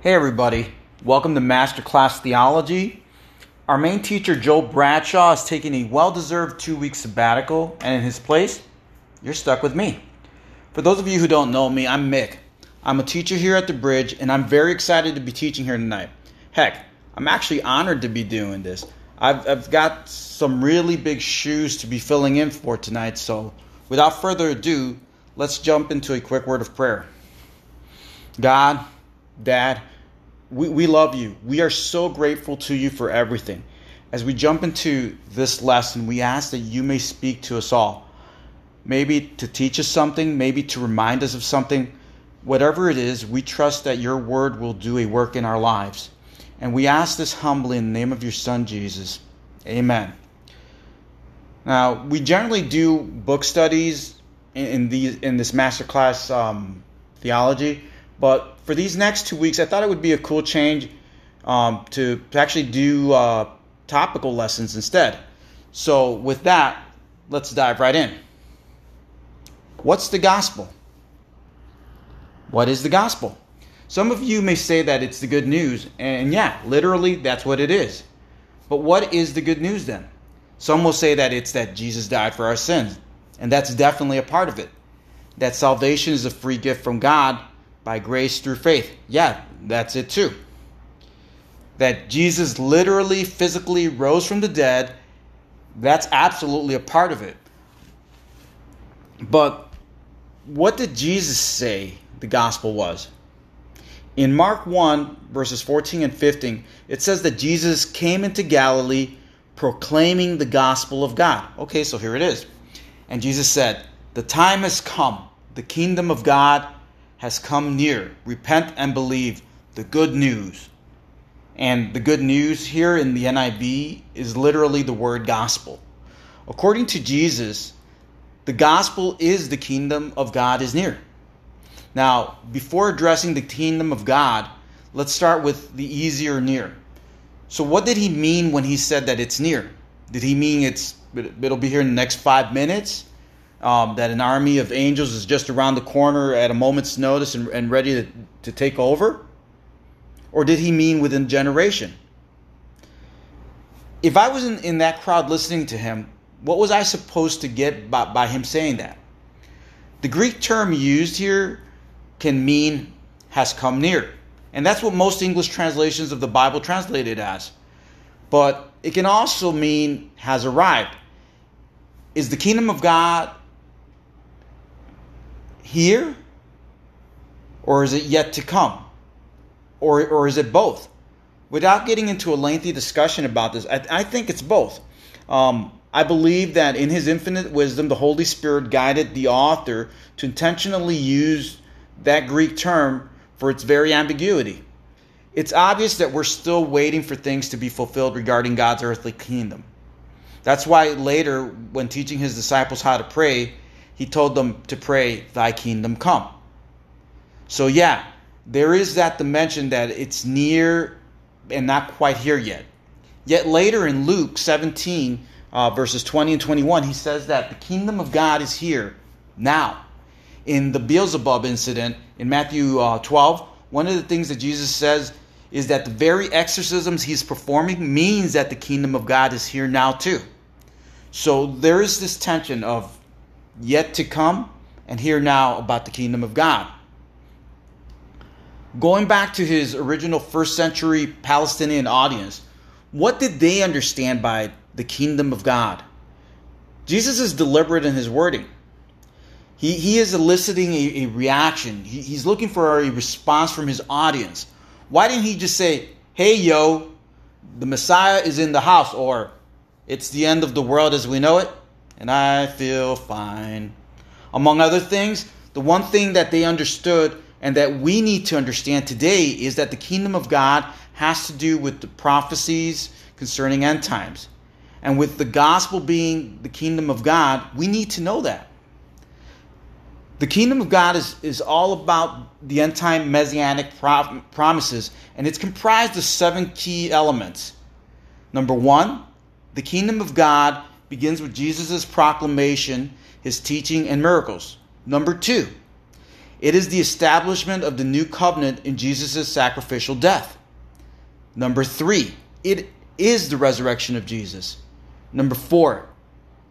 Hey, everybody. Welcome to Masterclass Theology. Our main teacher, Joe Bradshaw, is taking a well deserved two week sabbatical, and in his place, you're stuck with me. For those of you who don't know me, I'm Mick. I'm a teacher here at the Bridge, and I'm very excited to be teaching here tonight. Heck, I'm actually honored to be doing this. I've, I've got some really big shoes to be filling in for tonight, so without further ado, let's jump into a quick word of prayer. God, Dad, we, we love you. We are so grateful to you for everything. As we jump into this lesson, we ask that you may speak to us all. Maybe to teach us something, maybe to remind us of something. Whatever it is, we trust that your word will do a work in our lives. And we ask this humbly in the name of your Son, Jesus. Amen. Now, we generally do book studies in, in, these, in this masterclass um, theology but for these next two weeks, I thought it would be a cool change um, to, to actually do uh, topical lessons instead. So, with that, let's dive right in. What's the gospel? What is the gospel? Some of you may say that it's the good news, and yeah, literally, that's what it is. But what is the good news then? Some will say that it's that Jesus died for our sins, and that's definitely a part of it. That salvation is a free gift from God by grace through faith. Yeah, that's it too. That Jesus literally, physically rose from the dead, that's absolutely a part of it. But what did Jesus say the gospel was? In Mark 1, verses 14 and 15, it says that Jesus came into Galilee proclaiming the gospel of God. Okay, so here it is. And Jesus said, The time has come, the kingdom of God has come near. Repent and believe the good news. And the good news here in the NIV is literally the word gospel. According to Jesus, the gospel is the kingdom of God is near. Now, before addressing the kingdom of God, let's start with the easier near. So, what did he mean when he said that it's near? Did he mean it's it'll be here in the next five minutes? Um, that an army of angels is just around the corner at a moment's notice and, and ready to, to take over? Or did he mean within generation? If I was in, in that crowd listening to him, what was I supposed to get by, by him saying that? The Greek term used here can mean has come near. And that's what most English translations of the Bible translate it as. But it can also mean has arrived. Is the kingdom of God here? Or is it yet to come? Or, or is it both? Without getting into a lengthy discussion about this, I, I think it's both. Um, I believe that in his infinite wisdom, the Holy Spirit guided the author to intentionally use that Greek term for its very ambiguity. It's obvious that we're still waiting for things to be fulfilled regarding God's earthly kingdom. That's why later, when teaching his disciples how to pray, he told them to pray, Thy kingdom come. So, yeah, there is that dimension that it's near and not quite here yet. Yet later in Luke 17, uh, verses 20 and 21, he says that the kingdom of God is here now. In the Beelzebub incident in Matthew uh, 12, one of the things that Jesus says is that the very exorcisms he's performing means that the kingdom of God is here now too. So there is this tension of yet to come and here now about the kingdom of God. Going back to his original first century Palestinian audience, what did they understand by the kingdom of God? Jesus is deliberate in his wording. He, he is eliciting a, a reaction. He, he's looking for a response from his audience. Why didn't he just say, hey, yo, the Messiah is in the house, or it's the end of the world as we know it? And I feel fine. Among other things, the one thing that they understood and that we need to understand today is that the kingdom of God has to do with the prophecies concerning end times. And with the gospel being the kingdom of God, we need to know that. The kingdom of God is, is all about the end time messianic pro- promises, and it's comprised of seven key elements. Number one, the kingdom of God begins with Jesus' proclamation, his teaching, and miracles. Number two, It is the establishment of the new covenant in Jesus' sacrificial death. Number three, it is the resurrection of Jesus. Number four,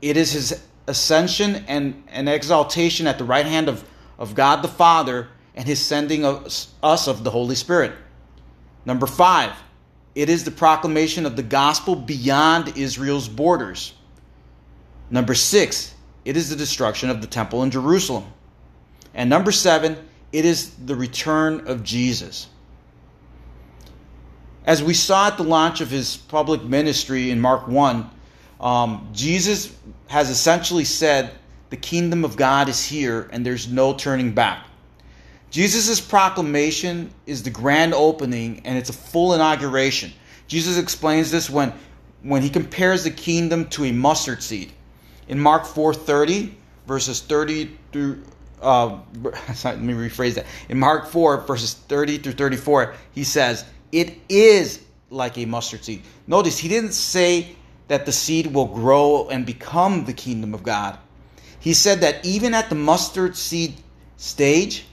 it is his ascension and, and exaltation at the right hand of, of God the Father and his sending of us of the Holy Spirit. Number five, it is the proclamation of the gospel beyond Israel's borders. Number six, it is the destruction of the temple in Jerusalem. And number seven, it is the return of Jesus. As we saw at the launch of his public ministry in Mark 1, um, Jesus has essentially said, The kingdom of God is here and there's no turning back. Jesus' proclamation is the grand opening and it's a full inauguration. Jesus explains this when, when he compares the kingdom to a mustard seed. In Mark 4:30, verses 30 through uh, let me rephrase that. In Mark 4, verses 30 through 34, he says, It is like a mustard seed. Notice he didn't say that the seed will grow and become the kingdom of God. He said that even at the mustard seed stage,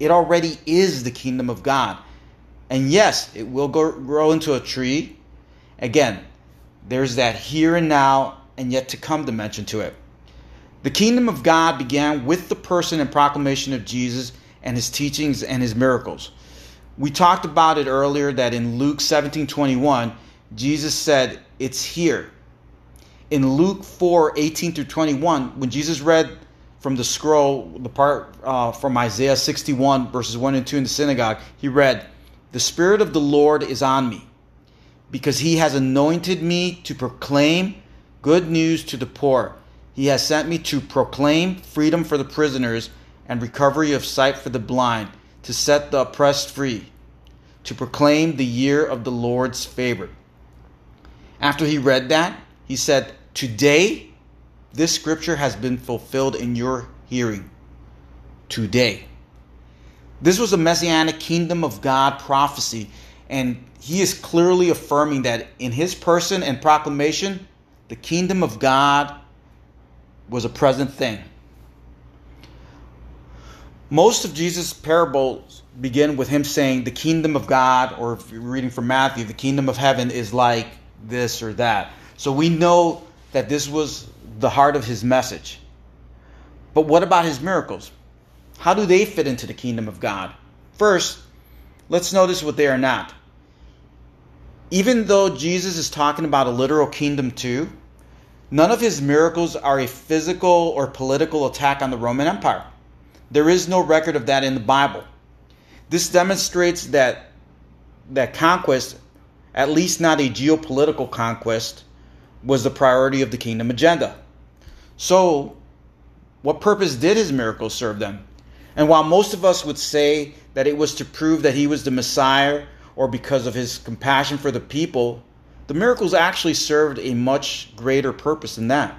it already is the kingdom of God. And yes, it will grow into a tree. Again, there's that here and now and yet to come dimension to it. The kingdom of God began with the person and proclamation of Jesus and his teachings and his miracles. We talked about it earlier that in Luke 17 21, Jesus said, It's here. In Luke 4 18 through 21, when Jesus read from the scroll, the part uh, from Isaiah 61, verses 1 and 2 in the synagogue, he read, The Spirit of the Lord is on me, because he has anointed me to proclaim good news to the poor. He has sent me to proclaim freedom for the prisoners and recovery of sight for the blind, to set the oppressed free, to proclaim the year of the Lord's favor. After he read that, he said, Today, this scripture has been fulfilled in your hearing. Today. This was a messianic kingdom of God prophecy, and he is clearly affirming that in his person and proclamation, the kingdom of God was a present thing. Most of Jesus' parables begin with him saying, The kingdom of God, or if you're reading from Matthew, the kingdom of heaven is like this or that. So we know that this was the heart of his message. But what about his miracles? How do they fit into the kingdom of God? First, let's notice what they are not. Even though Jesus is talking about a literal kingdom too, None of his miracles are a physical or political attack on the Roman Empire. There is no record of that in the Bible. This demonstrates that that conquest, at least not a geopolitical conquest, was the priority of the kingdom agenda. So, what purpose did his miracles serve them? And while most of us would say that it was to prove that he was the Messiah or because of his compassion for the people, the miracles actually served a much greater purpose than that.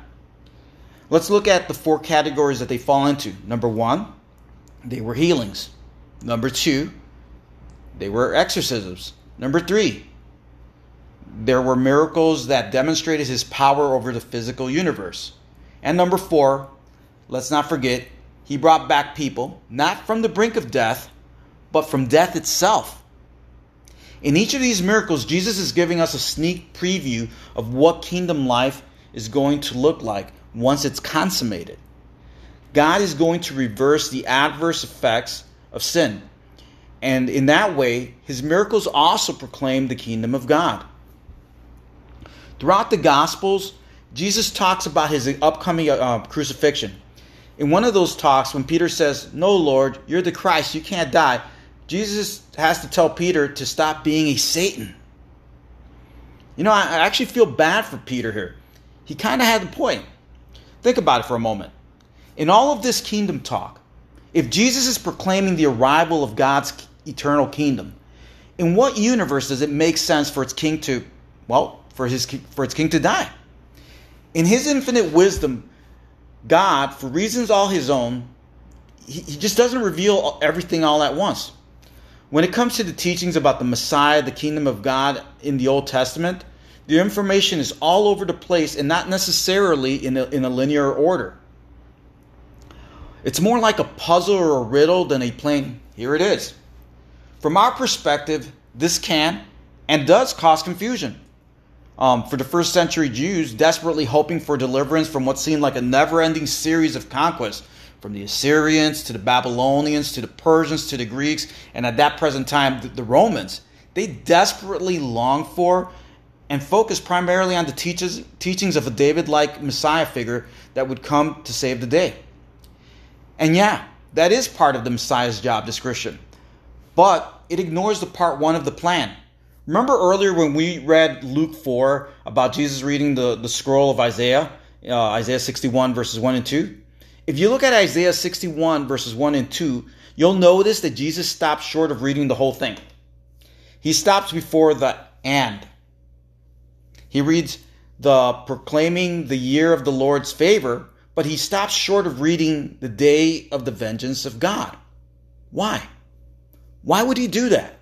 Let's look at the four categories that they fall into. Number one, they were healings. Number two, they were exorcisms. Number three, there were miracles that demonstrated his power over the physical universe. And number four, let's not forget, he brought back people, not from the brink of death, but from death itself. In each of these miracles, Jesus is giving us a sneak preview of what kingdom life is going to look like once it's consummated. God is going to reverse the adverse effects of sin. And in that way, his miracles also proclaim the kingdom of God. Throughout the Gospels, Jesus talks about his upcoming uh, crucifixion. In one of those talks, when Peter says, No, Lord, you're the Christ, you can't die, Jesus has to tell Peter to stop being a Satan. You know, I actually feel bad for Peter here. He kind of had the point. Think about it for a moment. In all of this kingdom talk, if Jesus is proclaiming the arrival of God's eternal kingdom, in what universe does it make sense for its king to, well, for his for its king to die? In his infinite wisdom, God, for reasons all his own, he, he just doesn't reveal everything all at once. When it comes to the teachings about the Messiah, the kingdom of God in the Old Testament, the information is all over the place and not necessarily in a, in a linear order. It's more like a puzzle or a riddle than a plain, here it is. From our perspective, this can and does cause confusion. Um, for the first century Jews, desperately hoping for deliverance from what seemed like a never ending series of conquests from the Assyrians to the Babylonians to the Persians to the Greeks, and at that present time, the, the Romans, they desperately longed for and focused primarily on the teaches, teachings of a David like Messiah figure that would come to save the day. And yeah, that is part of the Messiah's job description. But it ignores the part one of the plan. Remember earlier when we read Luke 4 about Jesus reading the, the scroll of Isaiah, uh, Isaiah 61 verses 1 and 2? If you look at Isaiah 61 verses 1 and 2, you'll notice that Jesus stops short of reading the whole thing. He stops before the and. He reads the proclaiming the year of the Lord's favor, but he stops short of reading the day of the vengeance of God. Why? Why would he do that?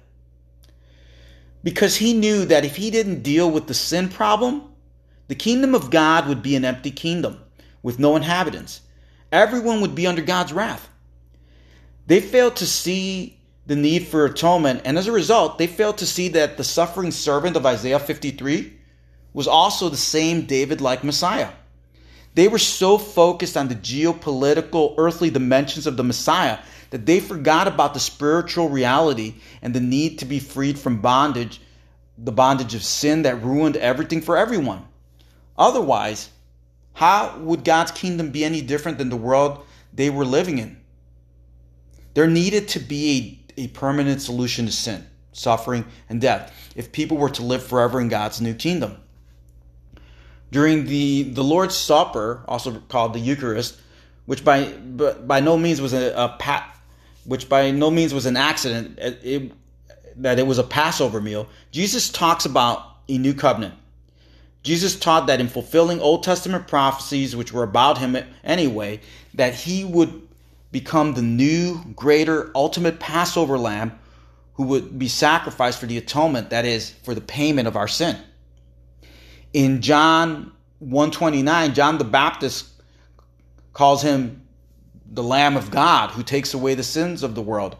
Because he knew that if he didn't deal with the sin problem, the kingdom of God would be an empty kingdom with no inhabitants. Everyone would be under God's wrath. They failed to see the need for atonement, and as a result, they failed to see that the suffering servant of Isaiah 53 was also the same David like Messiah. They were so focused on the geopolitical, earthly dimensions of the Messiah that they forgot about the spiritual reality and the need to be freed from bondage, the bondage of sin that ruined everything for everyone. Otherwise, how would God's kingdom be any different than the world they were living in? There needed to be a, a permanent solution to sin, suffering, and death if people were to live forever in God's new kingdom. During the, the Lord's Supper, also called the Eucharist, which by by no means was a, a pat, which by no means was an accident, it, it, that it was a Passover meal. Jesus talks about a new covenant. Jesus taught that in fulfilling Old Testament prophecies, which were about him anyway, that he would become the new, greater, ultimate Passover lamb who would be sacrificed for the atonement, that is, for the payment of our sin. In John 129, John the Baptist calls him the Lamb of God who takes away the sins of the world.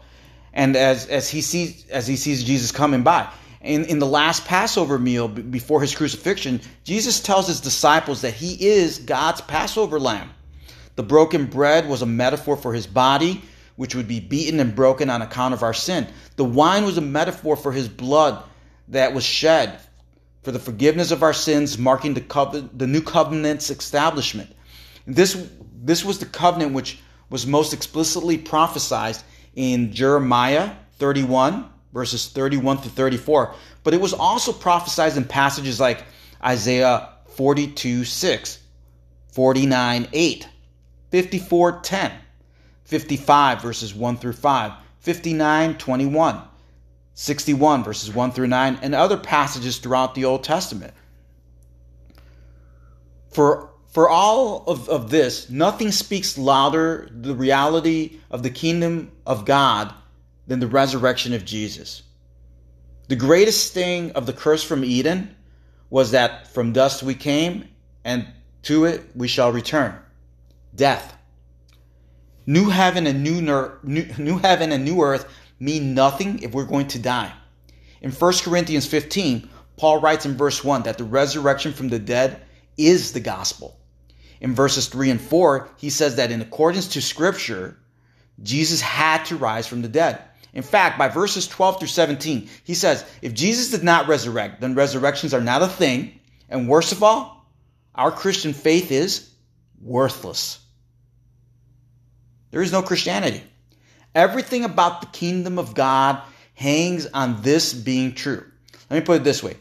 And as, as he sees as he sees Jesus coming by. In, in the last Passover meal before his crucifixion, Jesus tells his disciples that he is God's Passover lamb. The broken bread was a metaphor for his body, which would be beaten and broken on account of our sin. The wine was a metaphor for his blood that was shed for the forgiveness of our sins, marking the, the new covenant's establishment. This, this was the covenant which was most explicitly prophesied in Jeremiah 31, verses 31 to 34, but it was also prophesied in passages like Isaiah 42, 6, 49, 8, 54, 10, 55, verses 1 through 5, 59, 21. 61, verses 1 through 9, and other passages throughout the Old Testament. For, for all of, of this, nothing speaks louder the reality of the kingdom of God than the resurrection of Jesus. The greatest sting of the curse from Eden was that from dust we came, and to it we shall return. Death. New heaven and new, ner- new, new heaven and new earth mean nothing if we're going to die. In 1 Corinthians 15, Paul writes in verse 1 that the resurrection from the dead is the gospel. In verses 3 and 4, he says that in accordance to scripture, Jesus had to rise from the dead. In fact, by verses 12 through 17, he says, if Jesus did not resurrect, then resurrections are not a thing. And worst of all, our Christian faith is worthless. There is no Christianity. Everything about the kingdom of God hangs on this being true. Let me put it this way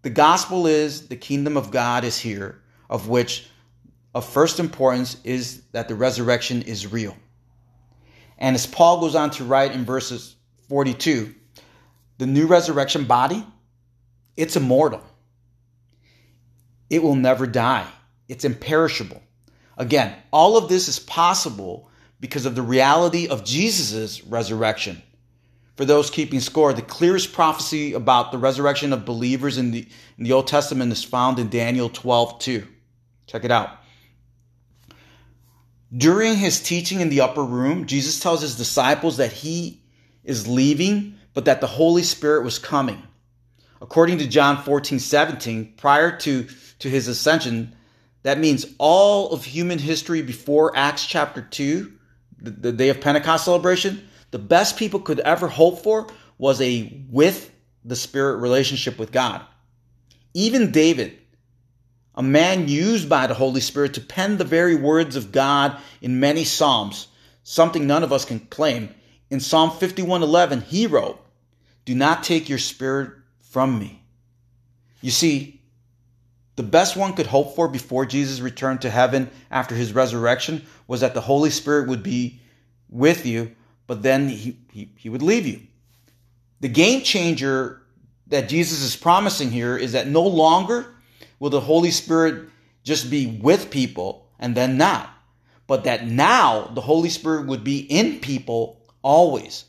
the gospel is the kingdom of God is here, of which of first importance is that the resurrection is real. And as Paul goes on to write in verses 42, the new resurrection body, it's immortal. It will never die. It's imperishable. Again, all of this is possible because of the reality of Jesus' resurrection. For those keeping score, the clearest prophecy about the resurrection of believers in the, in the Old Testament is found in Daniel 12 2. Check it out. During his teaching in the upper room, Jesus tells his disciples that he is leaving, but that the Holy Spirit was coming. According to John 14, 17, prior to, to his ascension, that means all of human history before Acts chapter 2, the, the day of Pentecost celebration, the best people could ever hope for was a with the Spirit relationship with God. Even David, a man used by the Holy Spirit to pen the very words of God in many Psalms, something none of us can claim. In Psalm 51:11, he wrote, "Do not take your spirit from me." You see, the best one could hope for before Jesus returned to heaven after his resurrection was that the Holy Spirit would be with you, but then he, he, he would leave you. The game changer that Jesus is promising here is that no longer will the Holy Spirit just be with people and then not, but that now the Holy Spirit would be in people always,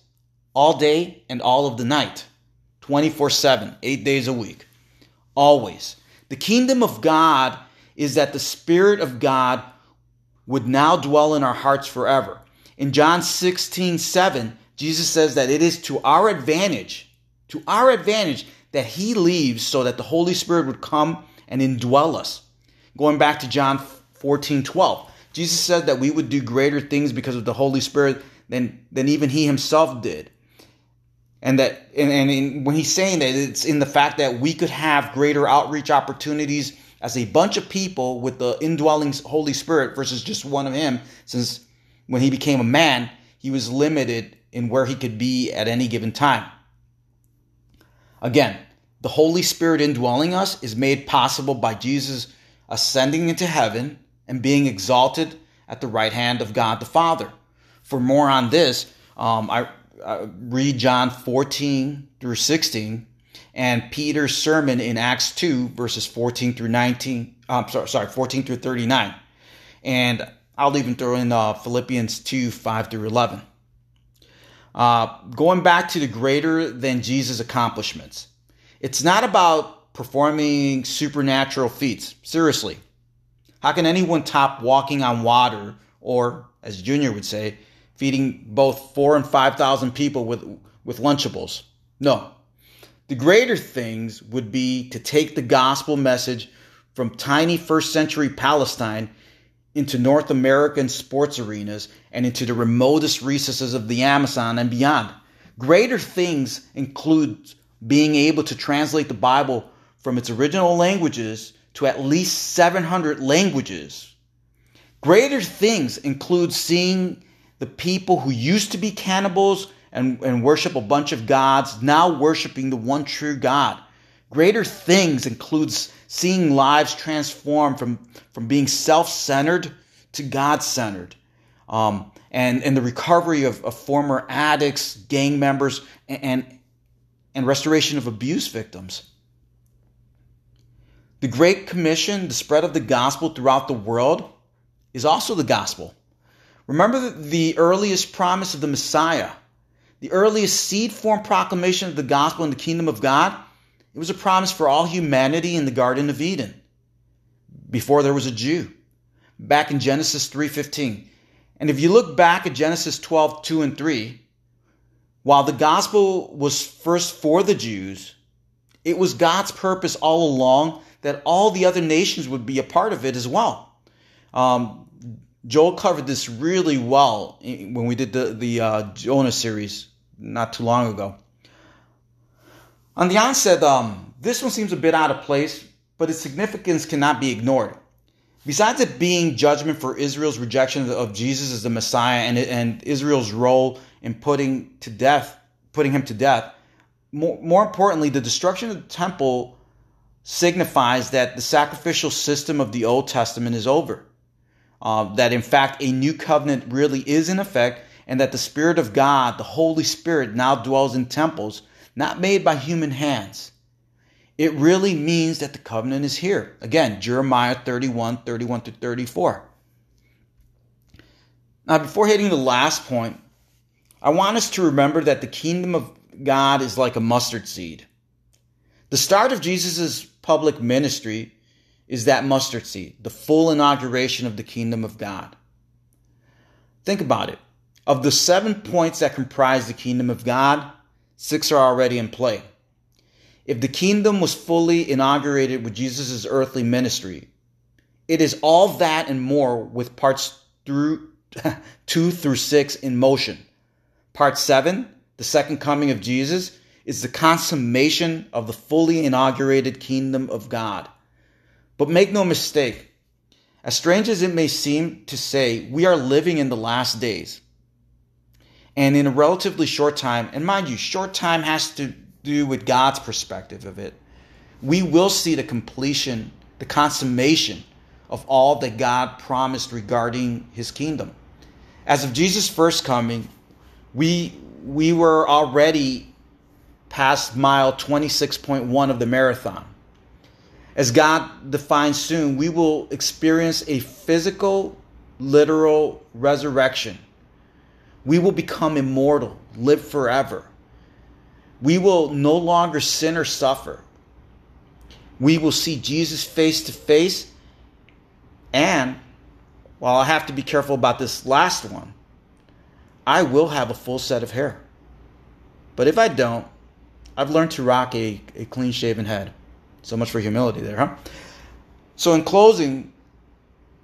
all day and all of the night, 24 7, eight days a week, always. The kingdom of God is that the Spirit of God would now dwell in our hearts forever. In John 16 7, Jesus says that it is to our advantage, to our advantage, that He leaves so that the Holy Spirit would come and indwell us. Going back to John 14 12, Jesus said that we would do greater things because of the Holy Spirit than, than even He Himself did. And that, and, and in, when he's saying that, it's in the fact that we could have greater outreach opportunities as a bunch of people with the indwelling Holy Spirit versus just one of Him, since when He became a man, He was limited in where He could be at any given time. Again, the Holy Spirit indwelling us is made possible by Jesus ascending into heaven and being exalted at the right hand of God the Father. For more on this, um, I, I read John 14 through 16 and Peter's sermon in Acts 2, verses 14 through 19. I'm sorry, sorry, 14 through 39. And I'll even throw in uh, Philippians 2, 5 through 11. Uh, going back to the greater than Jesus accomplishments, it's not about performing supernatural feats. Seriously. How can anyone top walking on water or, as Junior would say, feeding both four and 5,000 people with, with Lunchables? No. The greater things would be to take the gospel message from tiny first century Palestine into North American sports arenas and into the remotest recesses of the Amazon and beyond. Greater things include being able to translate the Bible from its original languages to at least 700 languages. Greater things include seeing the people who used to be cannibals and, and worship a bunch of gods now worshiping the one true God. Greater things includes seeing lives transform from, from being self-centered to God-centered. Um, and, and the recovery of, of former addicts, gang members, and, and, and restoration of abuse victims. The Great Commission, the spread of the gospel throughout the world, is also the gospel. Remember the earliest promise of the Messiah, the earliest seed form proclamation of the gospel in the kingdom of God? It was a promise for all humanity in the Garden of Eden before there was a Jew. Back in Genesis 3:15. And if you look back at Genesis 12, 2 and 3, while the gospel was first for the Jews, it was God's purpose all along that all the other nations would be a part of it as well. Um, Joel covered this really well when we did the, the uh, Jonah series not too long ago. On the onset, um, this one seems a bit out of place, but its significance cannot be ignored. Besides it being judgment for Israel's rejection of Jesus as the Messiah and, and Israel's role in putting to death, putting him to death, more, more importantly, the destruction of the temple signifies that the sacrificial system of the Old Testament is over. Uh, that in fact a new covenant really is in effect, and that the Spirit of God, the Holy Spirit, now dwells in temples not made by human hands. It really means that the covenant is here. Again, Jeremiah 31, 31 to 34. Now, before hitting the last point, I want us to remember that the kingdom of God is like a mustard seed. The start of Jesus' public ministry is that mustard seed, the full inauguration of the kingdom of God. Think about it. Of the seven points that comprise the kingdom of God, six are already in play. If the kingdom was fully inaugurated with Jesus' earthly ministry, it is all that and more with parts through two through six in motion. Part seven, the second coming of Jesus, is the consummation of the fully inaugurated kingdom of God. But make no mistake, as strange as it may seem to say, we are living in the last days. And in a relatively short time, and mind you, short time has to do with God's perspective of it, we will see the completion, the consummation of all that God promised regarding his kingdom. As of Jesus' first coming, we we were already past mile 26.1 of the marathon. As God defines soon, we will experience a physical, literal resurrection. We will become immortal, live forever. We will no longer sin or suffer. We will see Jesus face to face. And while I have to be careful about this last one, I will have a full set of hair. But if I don't, I've learned to rock a, a clean shaven head. So much for humility there, huh? So, in closing,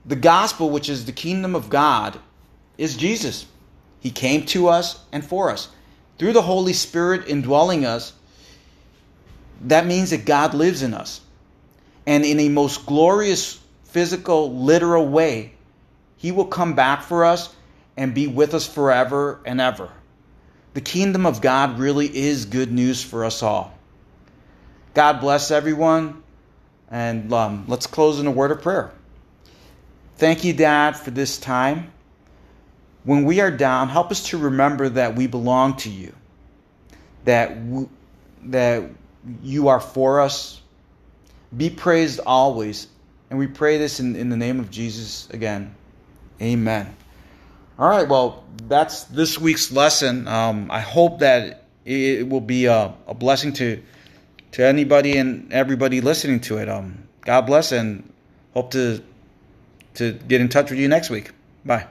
the gospel, which is the kingdom of God, is Jesus. He came to us and for us. Through the Holy Spirit indwelling us, that means that God lives in us. And in a most glorious, physical, literal way, He will come back for us and be with us forever and ever. The kingdom of God really is good news for us all. God bless everyone. And um, let's close in a word of prayer. Thank you, Dad, for this time. When we are down, help us to remember that we belong to you, that, that you are for us. Be praised always. And we pray this in, in the name of Jesus again. Amen. All right, well, that's this week's lesson. Um, I hope that it will be a, a blessing to to anybody and everybody listening to it. Um, God bless and hope to to get in touch with you next week. Bye.